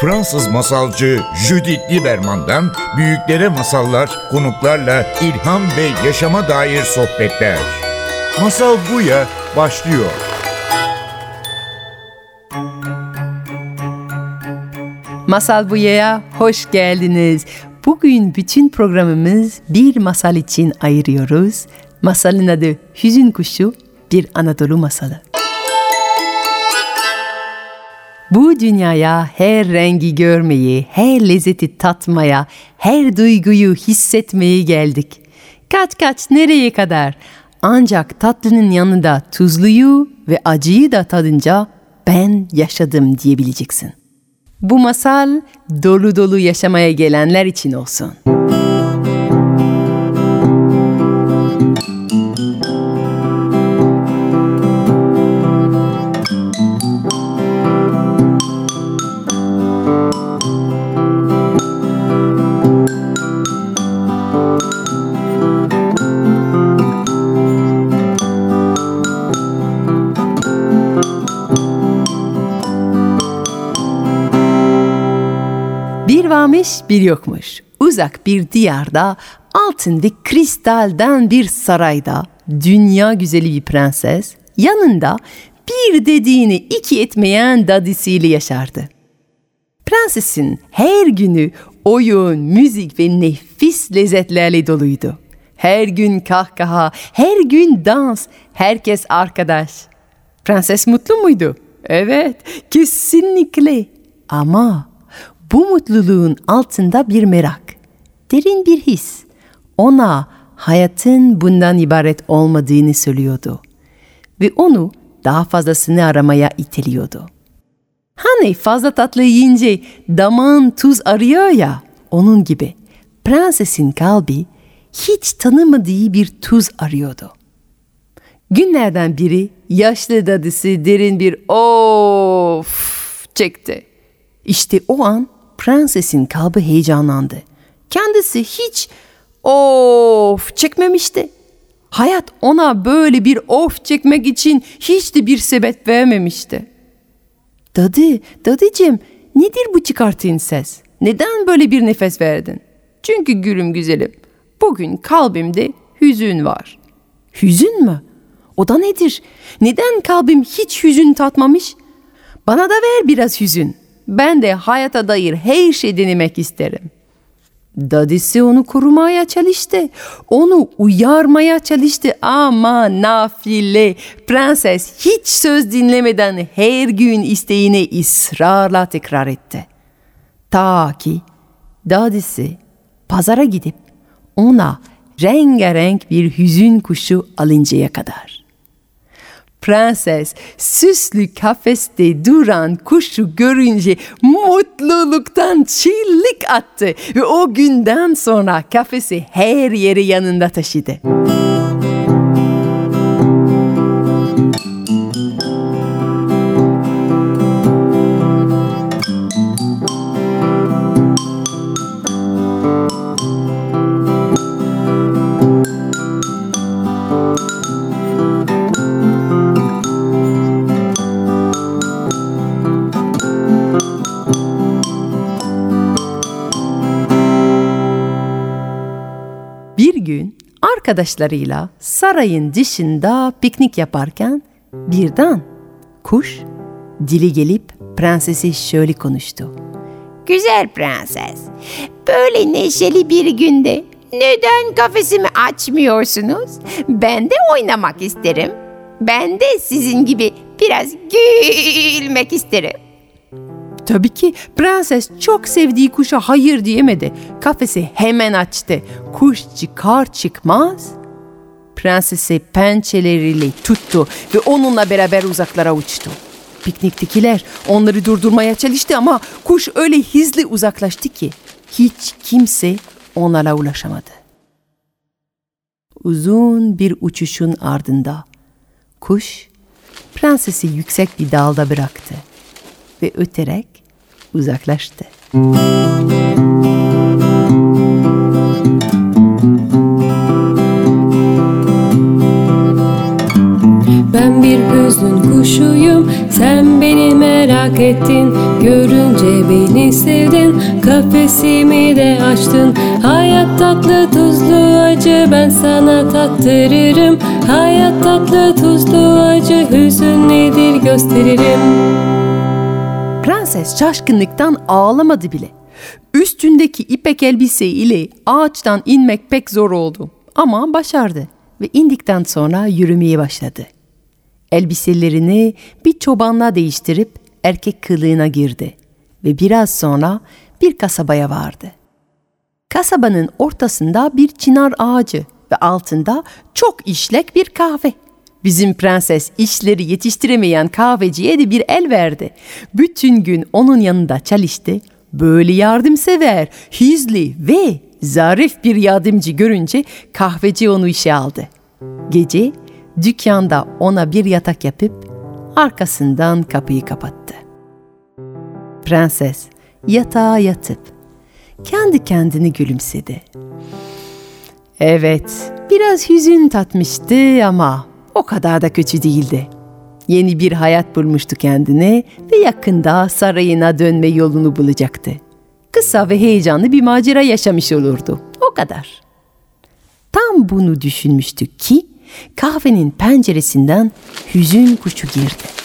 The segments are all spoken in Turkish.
Fransız masalcı Judith Lieberman'dan büyüklere masallar, konuklarla ilham ve yaşama dair sohbetler. Masal Buya başlıyor. Masal Buya'ya hoş geldiniz. Bugün bütün programımız bir masal için ayırıyoruz. Masalın adı Hüzün Kuşu, bir Anadolu masalı. Bu dünyaya her rengi görmeyi, her lezzeti tatmaya, her duyguyu hissetmeye geldik. Kaç kaç nereye kadar? Ancak tatlının yanında tuzluyu ve acıyı da tadınca ben yaşadım diyebileceksin. Bu masal dolu dolu yaşamaya gelenler için olsun. Varmış bir yokmuş. Uzak bir diyarda altın ve kristalden bir sarayda dünya güzeli bir prenses yanında bir dediğini iki etmeyen dadisiyle yaşardı. Prensesin her günü oyun, müzik ve nefis lezzetlerle doluydu. Her gün kahkaha, her gün dans, herkes arkadaş. Prenses mutlu muydu? Evet, kesinlikle. Ama bu mutluluğun altında bir merak, derin bir his. Ona hayatın bundan ibaret olmadığını söylüyordu. Ve onu daha fazlasını aramaya iteliyordu. Hani fazla tatlı yiyince damağın tuz arıyor ya, onun gibi. Prensesin kalbi hiç tanımadığı bir tuz arıyordu. Günlerden biri yaşlı dadısı derin bir of çekti. İşte o an prensesin kalbi heyecanlandı. Kendisi hiç of çekmemişti. Hayat ona böyle bir of çekmek için hiç de bir sebep vermemişti. Dadı, dadıcığım nedir bu çıkarttığın ses? Neden böyle bir nefes verdin? Çünkü gülüm güzelim, bugün kalbimde hüzün var. Hüzün mü? O da nedir? Neden kalbim hiç hüzün tatmamış? Bana da ver biraz hüzün. Ben de hayata dair her şey denemek isterim. Dadisi onu korumaya çalıştı. Onu uyarmaya çalıştı ama nafile. Prenses hiç söz dinlemeden her gün isteğini ısrarla tekrar etti. Ta ki dadisi pazara gidip ona rengarenk bir hüzün kuşu alıncaya kadar. Prenses süslü kafeste duran kuşu görünce mutluluktan çillik attı ve o günden sonra kafesi her yere yanında taşıdı. Bir arkadaşlarıyla sarayın dışında piknik yaparken birden kuş dili gelip prensesi şöyle konuştu. Güzel prenses, böyle neşeli bir günde neden kafesimi açmıyorsunuz? Ben de oynamak isterim. Ben de sizin gibi biraz gülmek isterim. Tabii ki prenses çok sevdiği kuşa hayır diyemedi. Kafesi hemen açtı. Kuş çıkar çıkmaz prensesi pençeleriyle tuttu ve onunla beraber uzaklara uçtu. Pikniktekiler onları durdurmaya çalıştı ama kuş öyle hızlı uzaklaştı ki hiç kimse onlara ulaşamadı. Uzun bir uçuşun ardında kuş prensesi yüksek bir dalda bıraktı ve öterek uzaklaştı. Ben bir hüznün kuşuyum Sen beni merak ettin. Görünce beni sevdin Kafesimi de açtın. Hayat tatlı tuzlu acı Ben sana tattırırım. Hayat tatlı tuzlu acı Hüzün nedir gösteririm Prenses şaşkınlıktan ağlamadı bile. Üstündeki ipek elbise ile ağaçtan inmek pek zor oldu. Ama başardı ve indikten sonra yürümeye başladı. Elbiselerini bir çobanla değiştirip erkek kılığına girdi ve biraz sonra bir kasabaya vardı. Kasabanın ortasında bir çınar ağacı ve altında çok işlek bir kahve. Bizim prenses işleri yetiştiremeyen kahveciye de bir el verdi. Bütün gün onun yanında çalıştı. Böyle yardımsever, hizli ve zarif bir yardımcı görünce kahveci onu işe aldı. Gece dükkanda ona bir yatak yapıp arkasından kapıyı kapattı. Prenses yatağa yatıp kendi kendini gülümsedi. Evet, biraz hüzün tatmıştı ama o kadar da kötü değildi. Yeni bir hayat bulmuştu kendine ve yakında sarayına dönme yolunu bulacaktı. Kısa ve heyecanlı bir macera yaşamış olurdu. O kadar. Tam bunu düşünmüştü ki kahvenin penceresinden hüzün kuşu girdi.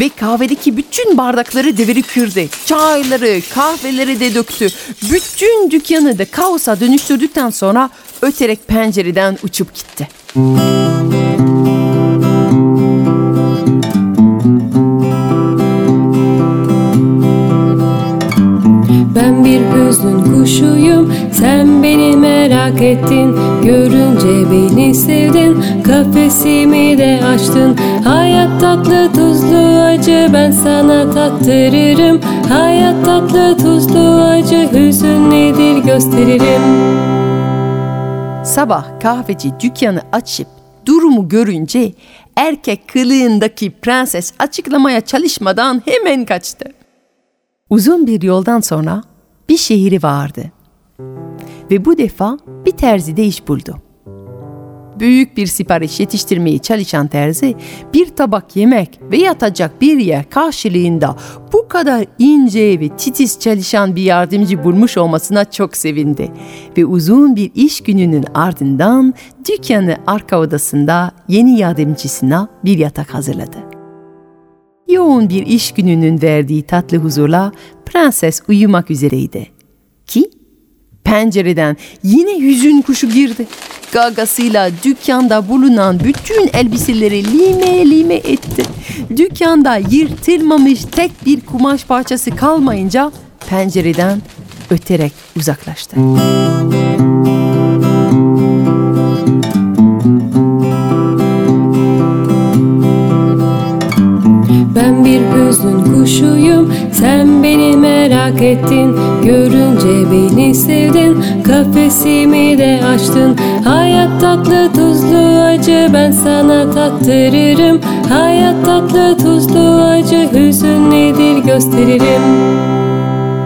Ve kahvedeki bütün bardakları devirip kırdı. Çayları, kahveleri de döktü. Bütün dükkanı da kaosa dönüştürdükten sonra öterek pencereden uçup gitti. Ben kuşuyum Sen beni merak ettin Görünce beni sevdin. Kafesimi de açtın. Hayat tatlı tuzlu acı Ben sana tattırırım. Hayat tatlı tuzlu acı Hüzün nedir gösteririm. Sabah kahveci dükkanı açıp durumu görünce erkek kılığındaki prenses açıklamaya çalışmadan hemen kaçtı. Uzun bir yoldan sonra bir şehri vardı. Ve bu defa bir terzide iş buldu. Büyük bir sipariş yetiştirmeye çalışan terzi bir tabak yemek ve yatacak bir yer karşılığında bu kadar ince ve titiz çalışan bir yardımcı bulmuş olmasına çok sevindi. Ve uzun bir iş gününün ardından dükkanı arka odasında yeni yardımcısına bir yatak hazırladı. Yoğun bir iş gününün verdiği tatlı huzurla prenses uyumak üzereydi. Ki pencereden yine hüzün kuşu girdi. Gagasıyla dükkanda bulunan bütün elbiseleri lime lime etti. Dükkanda yırtılmamış tek bir kumaş parçası kalmayınca pencereden öterek uzaklaştı. Ben hüzün kuşuyum Sen beni merak ettin. Görünce beni sevdin Kafesimi de açtın. Hayat tatlı tuzlu acı Ben sana tattırırım. Hayat tatlı tuzlu acı Hüzün nedir gösteririm.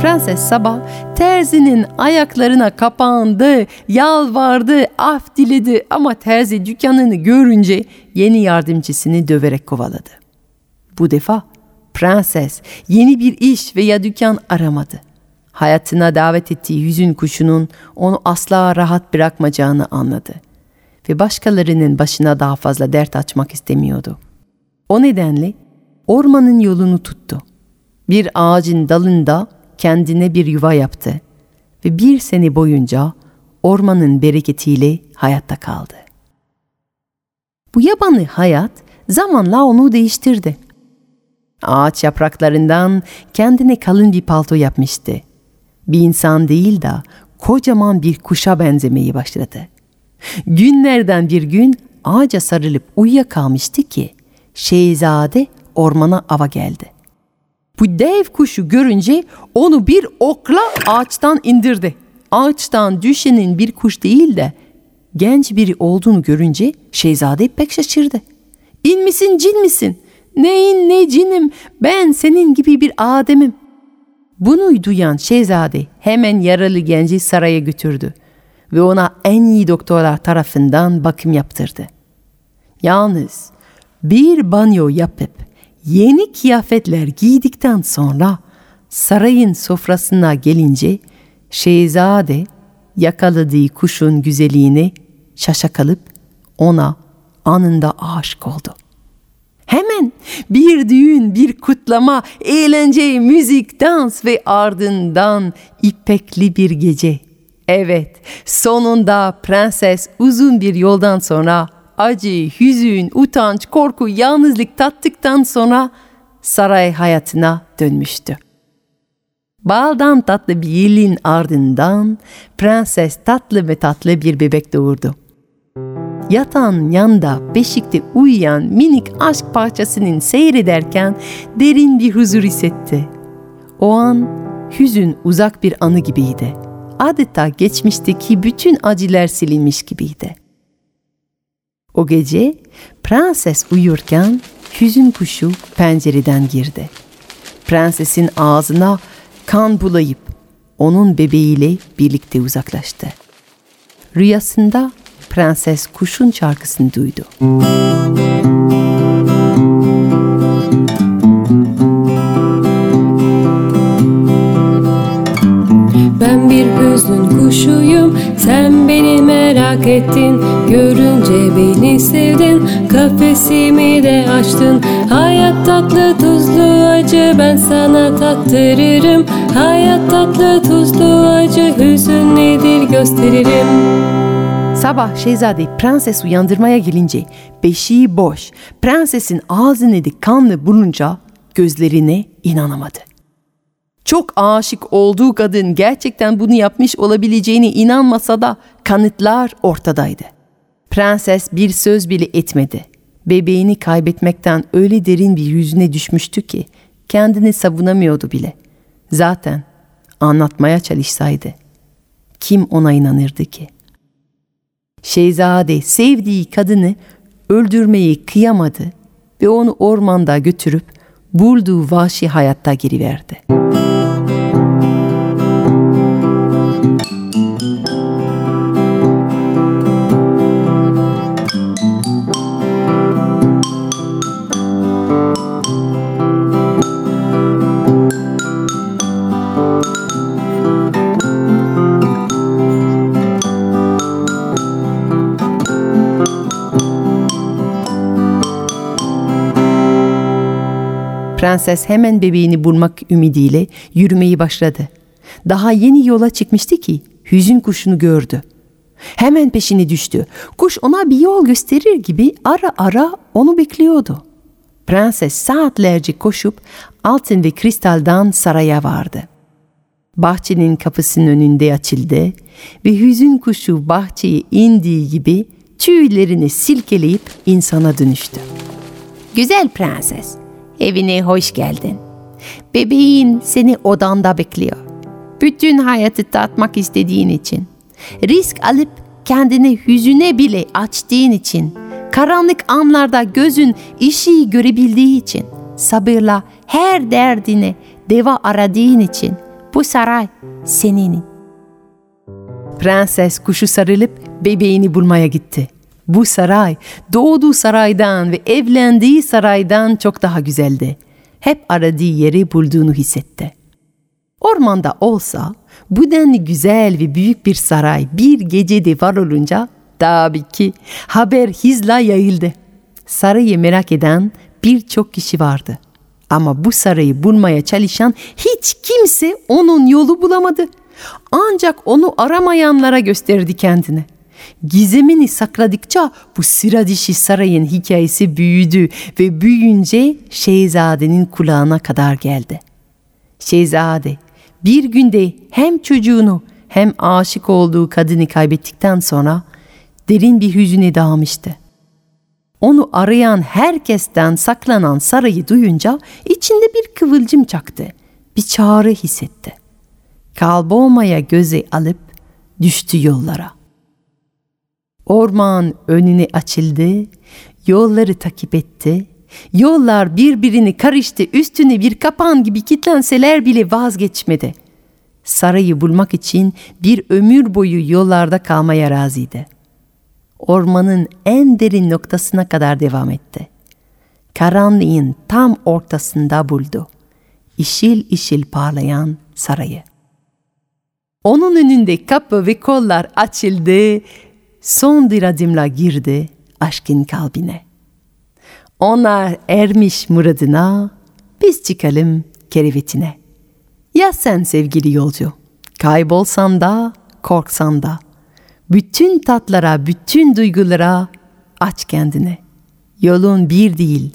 Prenses sabah terzinin ayaklarına kapandı, yalvardı, af diledi. Ama terzi dükkanını görünce yeni yardımcısını döverek kovaladı. Bu defa prenses yeni bir iş veya dükkan aramadı. Hayatına davet ettiği hüzün kuşunun onu asla rahat bırakmayacağını anladı. Ve başkalarının başına daha fazla dert açmak istemiyordu. O nedenle ormanın yolunu tuttu. Bir ağacın dalında kendine bir yuva yaptı ve bir sene boyunca ormanın bereketiyle hayatta kaldı. Bu yabanı hayat zamanla onu değiştirdi. Ağaç yapraklarından kendine kalın bir palto yapmıştı. Bir insan değil de kocaman bir kuşa benzemeyi başladı. Günlerden bir gün ağaca sarılıp uyuyakalmıştı ki Şehzade ormana ava geldi. Bu dev kuşu görünce onu bir okla ağaçtan indirdi. Ağaçtan düşenin bir kuş değil de genç biri olduğunu görünce şehzade pek şaşırdı. İn misin cin misin? Neyin ne cinim ben senin gibi bir Adem'im. Bunu duyan şehzade hemen yaralı genci saraya götürdü ve ona en iyi doktorlar tarafından bakım yaptırdı. Yalnız bir banyo yapıp yeni kıyafetler giydikten sonra sarayın sofrasına gelince şehzade yakaladığı kuşun güzelliğine şaşa kalıp ona anında aşık oldu. Hemen bir düğün, bir kutlama, eğlence, müzik, dans ve ardından ipekli bir gece. Evet, sonunda prenses uzun bir yoldan sonra acı, hüzün, utanç, korku, yalnızlık tattıktan sonra saray hayatına dönmüştü. Baldan tatlı bir yılın ardından prenses tatlı ve tatlı bir bebek doğurdu. Yatağın yanında beşikte uyuyan minik aşk parçasının seyrederken derin bir huzur hissetti. O an hüzün uzak bir anı gibiydi. Adeta geçmişteki bütün acılar silinmiş gibiydi. O gece prenses uyurken hüzün kuşu pencereden girdi. Prensesin ağzına kan bulayıp onun bebeğiyle birlikte uzaklaştı. Rüyasında prenses kuşun şarkısını duydu. Ben bir hüznün kuşuyum Sen beni merak ettin. Görünce beni sevdin Kafesimi de açtın. Hayat tatlı tuzlu acı Ben sana tattırırım. Hayat tatlı tuzlu acı Hüzün nedir gösteririm Sabah şehzade prenses uyandırmaya gelince beşiği boş, prensesin ağzını da kanlı bulunca gözlerine inanamadı. Çok aşık olduğu kadın gerçekten bunu yapmış olabileceğine inanmasa da kanıtlar ortadaydı. Prenses bir söz bile etmedi. Bebeğini kaybetmekten öyle derin bir yüzüne düşmüştü ki kendini savunamıyordu bile. Zaten anlatmaya çalışsaydı kim ona inanırdı ki? Şehzade sevdiği kadını öldürmeyi kıyamadı ve onu ormanda götürüp bulduğu vahşi hayatta giriverdi. Prenses hemen bebeğini bulmak ümidiyle yürümeyi başladı. Daha yeni yola çıkmıştı ki hüzün kuşunu gördü. Hemen peşine düştü. Kuş ona bir yol gösterir gibi ara ara onu bekliyordu. Prenses saatlerce koşup altın ve kristaldan saraya vardı. Bahçenin kapısının önünde açıldı ve hüzün kuşu bahçeye indiği gibi tüylerini silkeleyip insana dönüştü. Güzel prenses, evine hoş geldin. Bebeğin seni odanda bekliyor. Bütün hayatı tatmak istediğin için, risk alıp kendini hüzüne bile açtığın için, karanlık anlarda gözün işi görebildiği için, sabırla her derdine deva aradığın için bu saray senin. Prenses kuşu sarılıp bebeğini bulmaya gitti. Bu saray doğduğu saraydan ve evlendiği saraydan çok daha güzeldi. Hep aradığı yeri bulduğunu hissetti. Ormanda olsa bu denli güzel ve büyük bir saray bir gecede var olunca tabii ki haber hızla yayıldı. Sarayı merak eden birçok kişi vardı. Ama bu sarayı bulmaya çalışan hiç kimse onun yolu bulamadı. Ancak onu aramayanlara gösterdi kendini. Gizemini sakladıkça bu sıra dişi sarayın hikayesi büyüdü ve büyüyünce şehzadenin kulağına kadar geldi. Şehzade bir günde hem çocuğunu hem aşık olduğu kadını kaybettikten sonra derin bir hüzüne dağılmıştı. Onu arayan herkesten saklanan sarayı duyunca içinde bir kıvılcım çaktı. Bir çağrı hissetti. Kalbomaya göze alıp düştü yollara. Orman önüne açıldı, yolları takip etti. Yollar birbirini karıştı, üstüne bir kapan gibi kilitlenseler bile vazgeçmedi. Sarayı bulmak için bir ömür boyu yollarda kalmaya razıydı. Ormanın en derin noktasına kadar devam etti. Karanlığın tam ortasında buldu. işil işil parlayan sarayı. Onun önünde kapı ve kollar açıldı, son bir adımla girdi aşkın kalbine. Onlar ermiş muradına, biz çıkalım kerevetine. Ya sen sevgili yolcu, kaybolsan da, korksan da, bütün tatlara, bütün duygulara aç kendini. Yolun bir değil,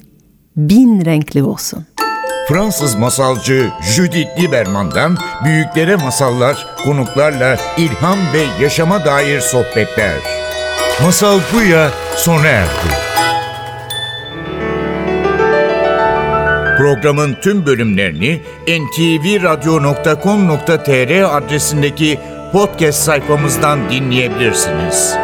bin renkli olsun. Fransız masalcı Judith Lieberman'dan büyüklere masallar, konuklarla ilham ve yaşama dair sohbetler. Masal Buya sona erdi. Programın tüm bölümlerini ntvradio.com.tr adresindeki podcast sayfamızdan dinleyebilirsiniz.